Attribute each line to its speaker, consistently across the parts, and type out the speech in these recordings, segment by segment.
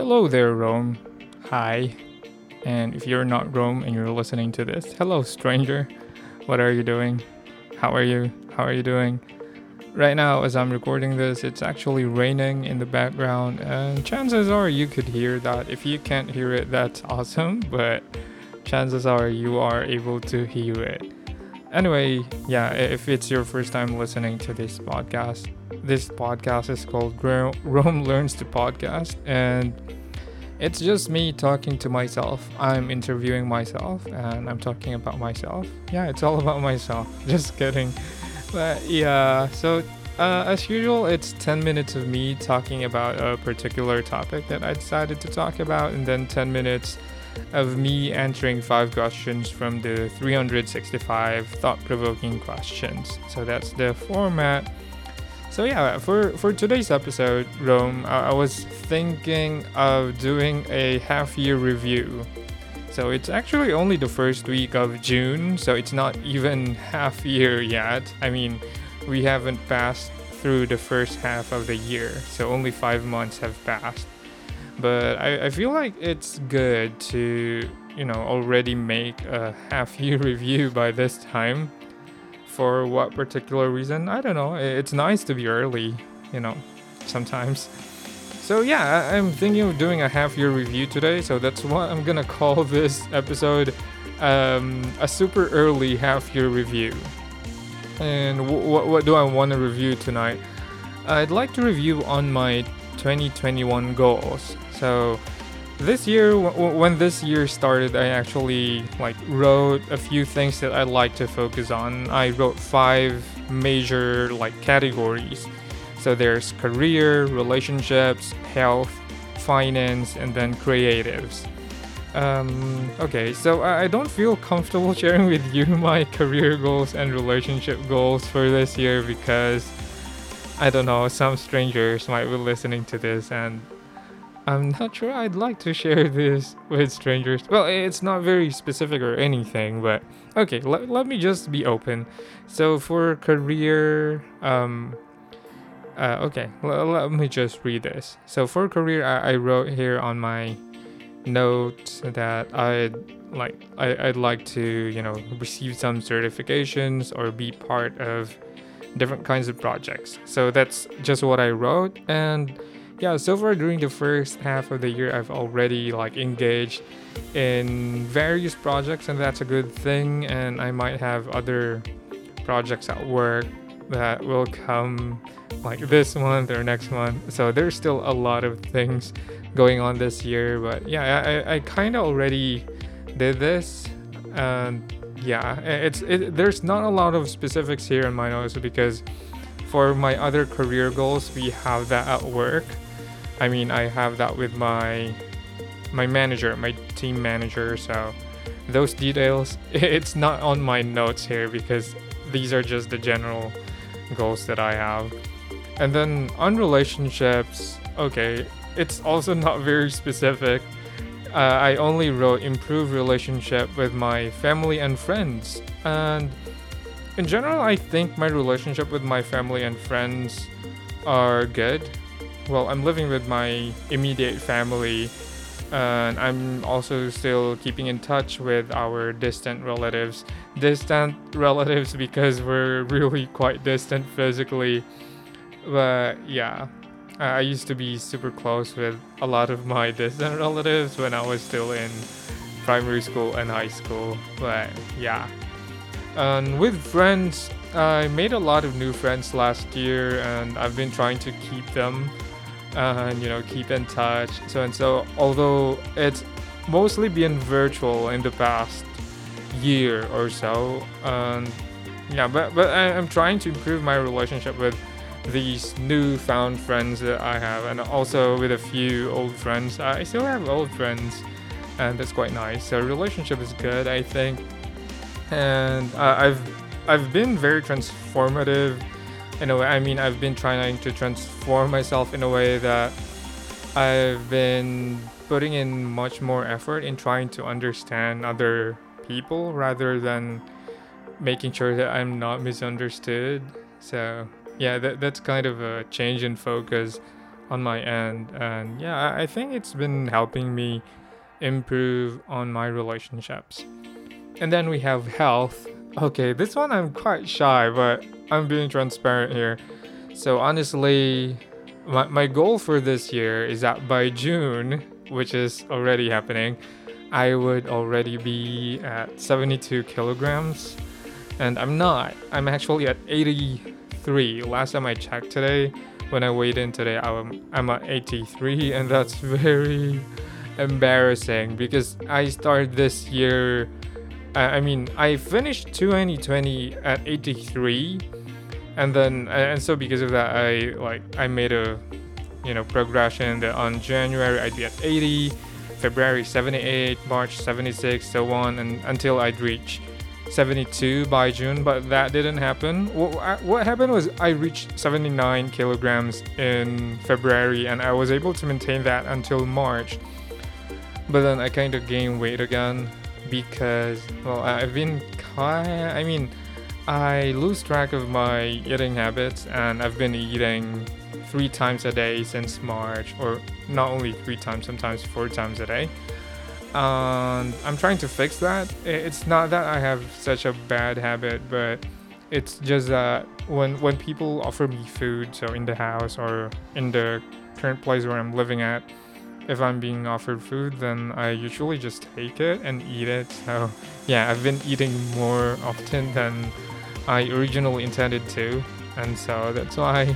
Speaker 1: Hello there, Rome. Hi. And if you're not Rome and you're listening to this, hello, stranger. What are you doing? How are you? How are you doing? Right now, as I'm recording this, it's actually raining in the background, and chances are you could hear that. If you can't hear it, that's awesome, but chances are you are able to hear it. Anyway, yeah, if it's your first time listening to this podcast, this podcast is called Rome Learns to Podcast, and it's just me talking to myself. I'm interviewing myself, and I'm talking about myself. Yeah, it's all about myself. Just kidding. But yeah, so uh, as usual, it's 10 minutes of me talking about a particular topic that I decided to talk about, and then 10 minutes of me answering five questions from the 365 thought-provoking questions. So that's the format. So yeah, for for today's episode, Rome, I, I was thinking of doing a half-year review. So it's actually only the first week of June, so it's not even half year yet. I mean, we haven't passed through the first half of the year, so only five months have passed but I, I feel like it's good to you know already make a half year review by this time for what particular reason. I don't know. It's nice to be early you know sometimes. So yeah i'm thinking of doing a half year review today. So that's what i'm gonna call this episode um, a super early half year review. And w- what do i want to review tonight? I'd like to review on my 2021 goals so this year, w- when this year started, I actually like wrote a few things that I'd like to focus on. I wrote five major like categories. So there's career, relationships, health, finance, and then creatives. Um, okay, so I don't feel comfortable sharing with you my career goals and relationship goals for this year because I don't know, some strangers might be listening to this and I'm not sure I'd like to share this with strangers. Well, it's not very specific or anything, but okay, let, let me just be open. So for career, um, uh, okay, l- let me just read this. So for career, I, I wrote here on my note that I'd like I, I'd like to you know receive some certifications or be part of different kinds of projects. So that's just what I wrote and yeah, so far during the first half of the year, I've already like engaged in various projects, and that's a good thing. And I might have other projects at work that will come like this month or next month. So there's still a lot of things going on this year, but yeah, I, I kind of already did this, and yeah, it's it, there's not a lot of specifics here in my notes because for my other career goals, we have that at work. I mean, I have that with my my manager, my team manager. So those details, it's not on my notes here because these are just the general goals that I have. And then on relationships, okay, it's also not very specific. Uh, I only wrote improve relationship with my family and friends. And in general, I think my relationship with my family and friends are good well, I'm living with my immediate family, and I'm also still keeping in touch with our distant relatives. Distant relatives because we're really quite distant physically, but yeah. I used to be super close with a lot of my distant relatives when I was still in primary school and high school, but yeah. And with friends, I made a lot of new friends last year, and I've been trying to keep them and you know keep in touch so and so although it's mostly been virtual in the past year or so and yeah but but I, am trying to improve my relationship with these newfound friends that i have and also with a few old friends i still have old friends and that's quite nice so relationship is good i think and uh, i've i've been very transformative in a way. I mean, I've been trying to transform myself in a way that I've been putting in much more effort in trying to understand other people rather than making sure that I'm not misunderstood. So, yeah, that, that's kind of a change in focus on my end. And yeah, I think it's been helping me improve on my relationships. And then we have health. Okay, this one I'm quite shy, but I'm being transparent here. So honestly, my, my goal for this year is that by June, which is already happening, I would already be at 72 kilograms. And I'm not. I'm actually at 83. Last time I checked today, when I weighed in today, I'm, I'm at 83, and that's very embarrassing because I started this year. I mean, I finished 2020 at 83, and then and so because of that, I like I made a you know progression that on January I'd be at 80, February 78, March 76, so on, and until I'd reach 72 by June, but that didn't happen. What, what happened was I reached 79 kilograms in February, and I was able to maintain that until March. But then I kind of gained weight again because, well, I've been kind. I mean, I lose track of my eating habits, and I've been eating three times a day since March, or not only three times, sometimes four times a day. And I'm trying to fix that. It's not that I have such a bad habit, but it's just that when when people offer me food, so in the house or in the current place where I'm living at, if I'm being offered food, then I usually just take it and eat it. So, yeah, I've been eating more often than I originally intended to, and so that's why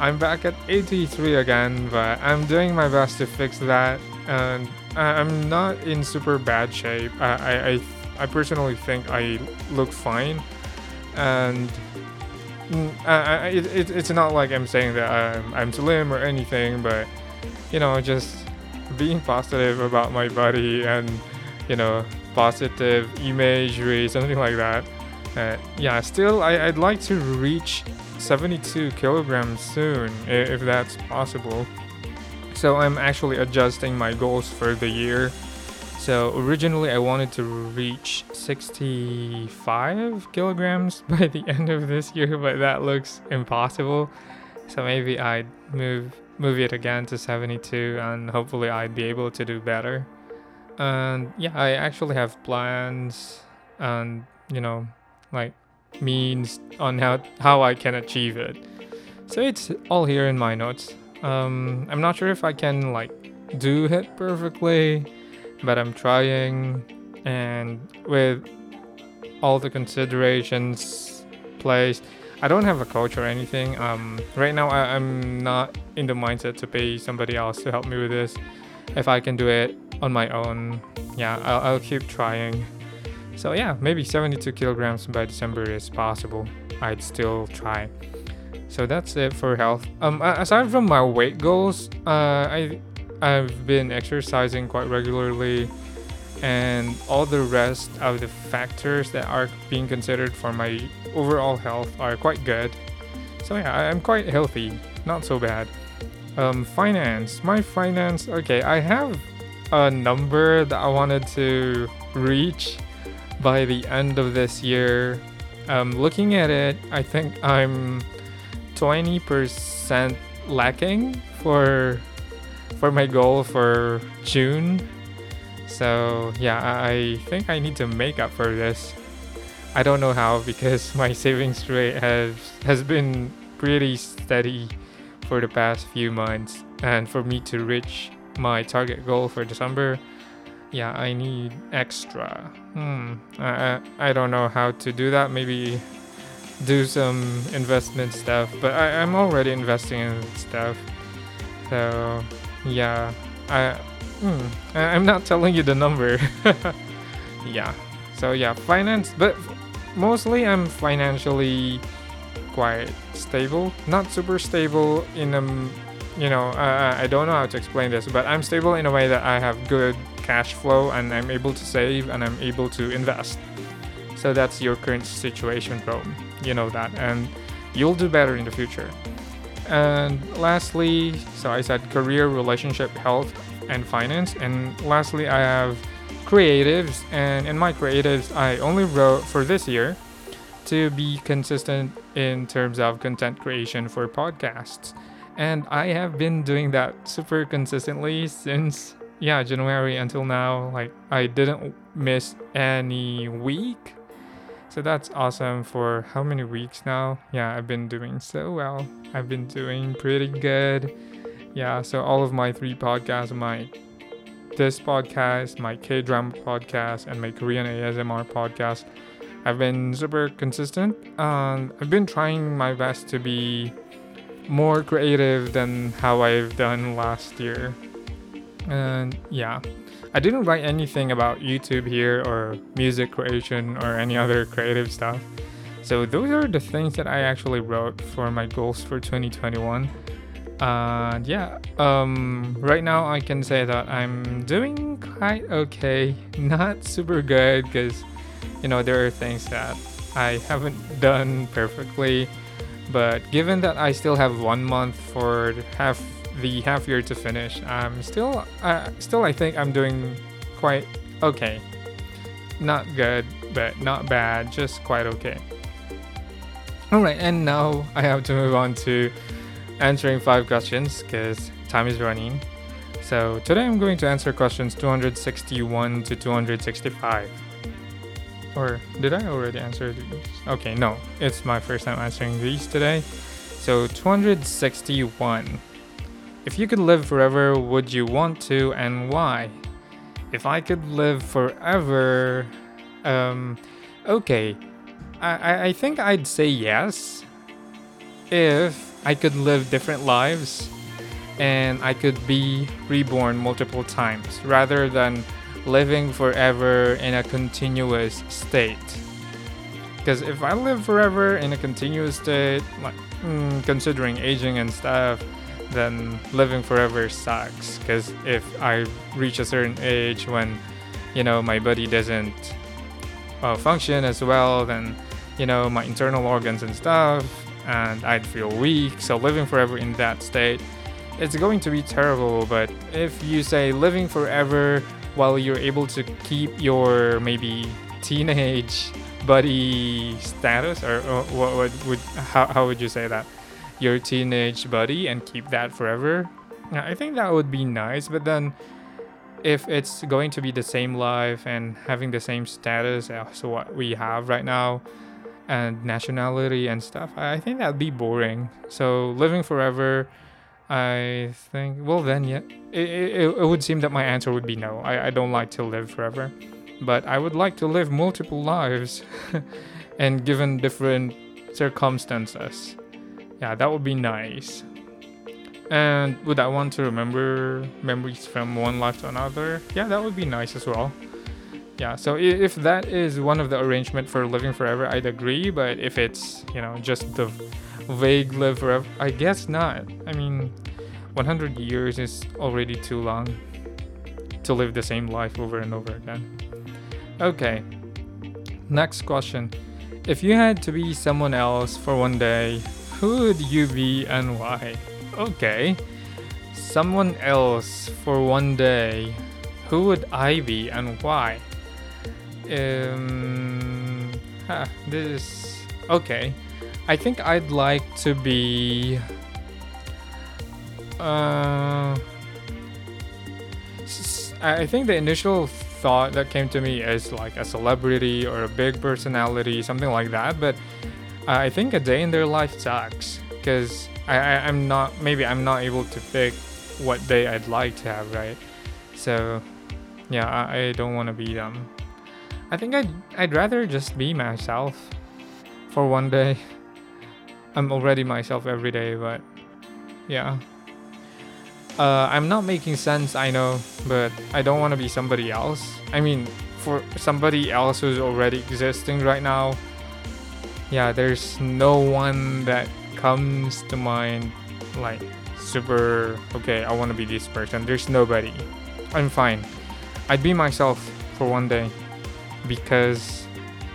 Speaker 1: I'm back at 83 again. But I'm doing my best to fix that, and I'm not in super bad shape. I I, I personally think I look fine, and. Mm, I, it, it, it's not like I'm saying that I'm, I'm slim or anything, but you know, just being positive about my body and you know positive imagery something like that uh, yeah still I, i'd like to reach 72 kilograms soon if that's possible so i'm actually adjusting my goals for the year so originally i wanted to reach 65 kilograms by the end of this year but that looks impossible so maybe i'd move move it again to 72 and hopefully I'd be able to do better. And yeah, I actually have plans and you know, like means on how how I can achieve it. So it's all here in my notes. Um, I'm not sure if I can like do it perfectly, but I'm trying and with all the considerations placed I don't have a coach or anything. Um, right now, I, am not in the mindset to pay somebody else to help me with this. If I can do it on my own, yeah, I'll, I'll keep trying. So yeah, maybe 72 kilograms by December is possible. I'd still try. So that's it for health. Um, aside from my weight goals, uh, I I've been exercising quite regularly and all the rest of the factors that are being considered for my overall health are quite good. So yeah, I'm quite healthy, not so bad. Um, finance, my finance. Okay, I have a number that I wanted to reach by the end of this year. Um, looking at it, I think I'm 20% lacking for for my goal for June so yeah, I think I need to make up for this. I don't know how because my savings rate has has been pretty steady for the past few months, and for me to reach my target goal for December, yeah, I need extra. Hmm, I I don't know how to do that. Maybe do some investment stuff, but I, I'm already investing in stuff. So yeah, I Hmm. I'm not telling you the number. yeah. So yeah, finance, but mostly I'm financially quite stable. Not super stable in a, you know, uh, I don't know how to explain this, but I'm stable in a way that I have good cash flow and I'm able to save and I'm able to invest. So that's your current situation, bro. You know that, and you'll do better in the future. And lastly, so I said career, relationship, health and finance. And lastly, I have creatives. And in my creatives, I only wrote for this year to be consistent in terms of content creation for podcasts. And I have been doing that super consistently since yeah, January until now. Like I didn't miss any week. So that's awesome for how many weeks now? Yeah, I've been doing so well. I've been doing pretty good. Yeah, so all of my three podcasts, my this podcast, my K drama podcast, and my Korean ASMR podcast, I've been super consistent. Um, I've been trying my best to be more creative than how I've done last year. And yeah, I didn't write anything about YouTube here or music creation or any other creative stuff. So those are the things that I actually wrote for my goals for 2021. And yeah, um, right now I can say that I'm doing quite okay. Not super good because, you know, there are things that I haven't done perfectly. But given that I still have one month for half the half year to finish, I'm still, uh, still I think I'm doing quite okay. Not good, but not bad, just quite okay. Alright, and now I have to move on to answering five questions because time is running. So today I'm going to answer questions 261 to 265. Or did I already answer these? Okay, no, it's my first time answering these today. So 261. If you could live forever, would you want to and why? If I could live forever, um, okay, I, I think I'd say yes. If I could live different lives and I could be reborn multiple times rather than living forever in a continuous state. Because if I live forever in a continuous state, like mm, considering aging and stuff, then living forever sucks. Because if I reach a certain age when you know my body doesn't uh, function as well then you know my internal organs and stuff and I'd feel weak. So living forever in that state it's going to be terrible. But if you say living forever while you're able to keep your maybe teenage body status or, or what, what would how, how would you say that your teenage buddy and keep that forever. I think that would be nice, but then if it's going to be the same life and having the same status as what we have right now and nationality and stuff, I think that'd be boring. So living forever, I think, well, then, yeah, it, it, it would seem that my answer would be no. I, I don't like to live forever, but I would like to live multiple lives and given different circumstances yeah that would be nice. And would i want to remember memories from one life to another? Yeah that would be nice as well. Yeah so if that is one of the arrangement for living forever i'd agree but if it's you know just the vague live forever i guess not. I mean 100 years is already too long to live the same life over and over again. Okay next question. If you had to be someone else for one day who would you be and why? Okay. Someone else for one day. Who would I be and why? Um, huh, this is okay. I think I'd like to be. Uh, I think the initial thought that came to me is like a celebrity or a big personality, something like that. But I think a day in their life sucks because I, I am not maybe I'm not able to pick what day I'd like to have right. So yeah, I, I don't want to be them. I think I'd I'd rather just be myself for one day. I'm already myself every day, but yeah. Uh, I'm not making sense, I know, but I don't want to be somebody else. I mean, for somebody else who's already existing right now, yeah, there's no one that comes to mind like super okay, I want to be this person. There's nobody. I'm fine. I'd be myself for one day because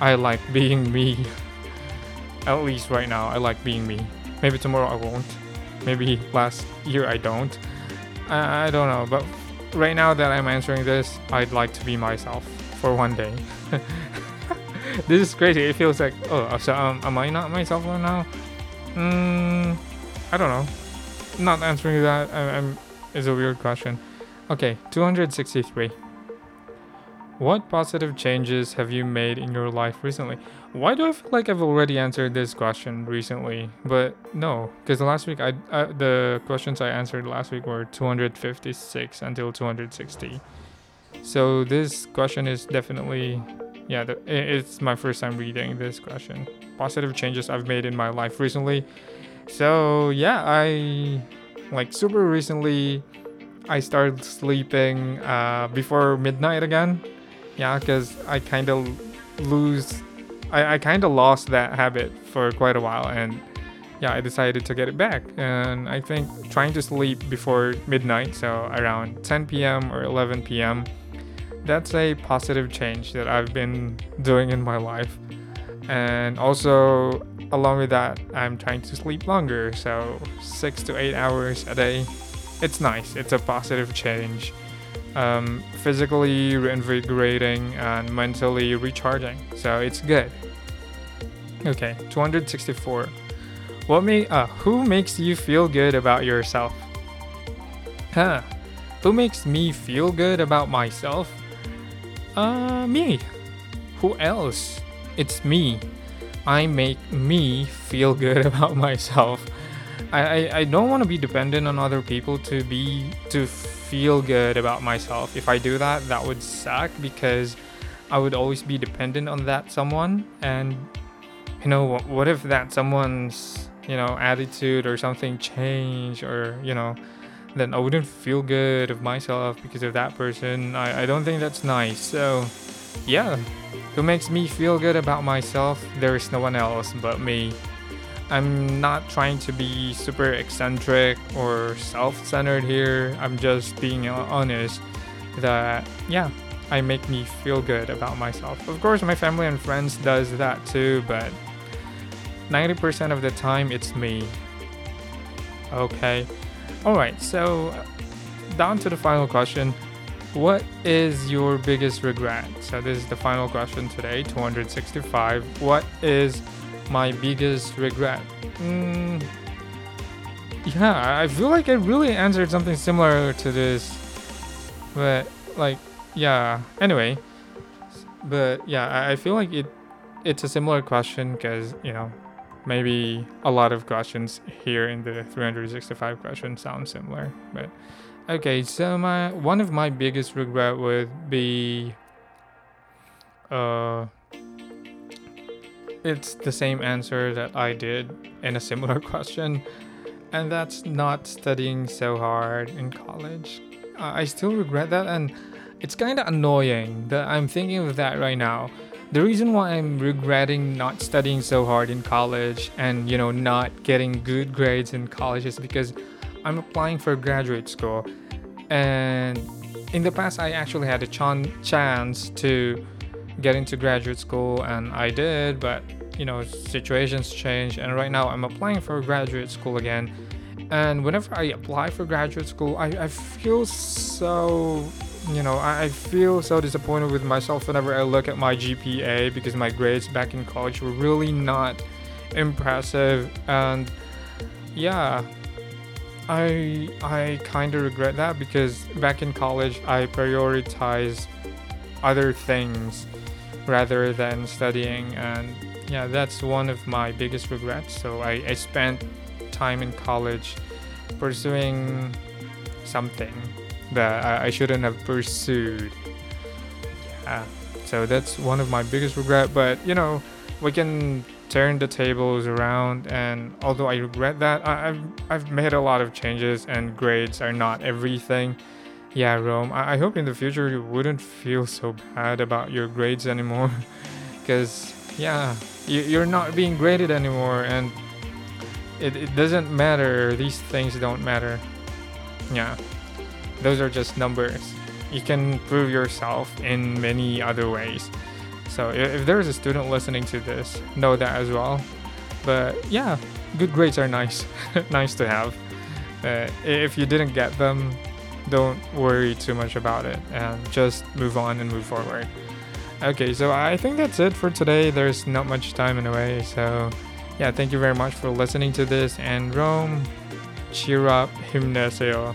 Speaker 1: I like being me. At least right now, I like being me. Maybe tomorrow I won't. Maybe last year I don't. I, I don't know, but right now that I'm answering this, I'd like to be myself for one day. this is crazy. It feels like, oh, so um, am I not myself right now? Mm, I don't know. not answering that I, I'm is a weird question. Okay, 263. What positive changes have you made in your life recently? Why do I feel like I've already answered this question recently? But no, because last week I, I the questions I answered last week were 256 until 260. So this question is definitely, yeah, the, it's my first time reading this question. Positive changes I've made in my life recently. So yeah, I like super recently. I started sleeping uh, before midnight again yeah, because I kind of lose, I, I kind of lost that habit for quite a while, and yeah, I decided to get it back. And I think trying to sleep before midnight, so around 10 p.m. or 11 p.m., that's a positive change that I've been doing in my life. And also, along with that, I'm trying to sleep longer, so six to eight hours a day. It's nice, it's a positive change um, physically reinvigorating and mentally recharging. So it's good. Okay, 264. What may uh, who makes you feel good about yourself? Huh. Who makes me feel good about myself? Uh me. Who else? It's me. I make me feel good about myself. I, I, I don't want to be dependent on other people to be to feel good about myself. If I do that, that would suck because I would always be dependent on that someone. And you know, what, what if that someone's you know attitude or something change or you know, then I wouldn't feel good of myself because of that person. I, I don't think that's nice. So yeah, who makes me feel good about myself? There is no one else but me. I'm not trying to be super eccentric or self centered here. I'm just being honest that, yeah, I make me feel good about myself. Of course, my family and friends does that too, but 90% of the time it's me. Okay. Alright, so down to the final question. What is your biggest regret? So this is the final question today, 265. What is my biggest regret. Mm, yeah, I feel like I really answered something similar to this, but like, yeah. Anyway, but yeah, I feel like it it's a similar question because you know maybe a lot of questions here in the 365 questions sound similar, but okay. So my one of my biggest regret would be uh it's the same answer that I did in a similar question, and that's not studying so hard in college. I still regret that, and it's kind of annoying that I'm thinking of that right now. The reason why I'm regretting not studying so hard in college and you know not getting good grades in college is because I'm applying for graduate school, and in the past I actually had a ch- chance to get into graduate school and I did, but you know, situations change and right now I'm applying for graduate school again. And whenever I apply for graduate school, I, I feel so you know, I feel so disappointed with myself whenever I look at my GPA because my grades back in college were really not impressive. And yeah, I I kind of regret that because back in college I prioritized other things rather than studying. And yeah that's one of my biggest regrets. So I, I spent time in college pursuing something that I, I shouldn't have pursued yeah so that's one of my biggest regret but you know we can turn the tables around and although I regret that I, have I've made a lot of changes and grades are not everything yeah, Rome. I, I hope in the future you wouldn't feel so bad about your grades anymore. Because, yeah, you, you're not being graded anymore, and it, it doesn't matter. These things don't matter. Yeah, those are just numbers. You can prove yourself in many other ways. So if there's a student listening to this, know that as well. But yeah, good grades are nice, nice to have. Uh, if you didn't get them, don't worry too much about it and just move on and move forward. Okay, so I think that's it for today. There's not much time in a way, so yeah, thank you very much for listening to this and Rome. Cheer up, himnaseo.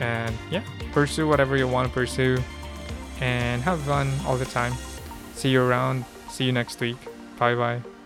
Speaker 1: And yeah, pursue whatever you want to pursue and have fun all the time. See you around. See you next week. Bye bye.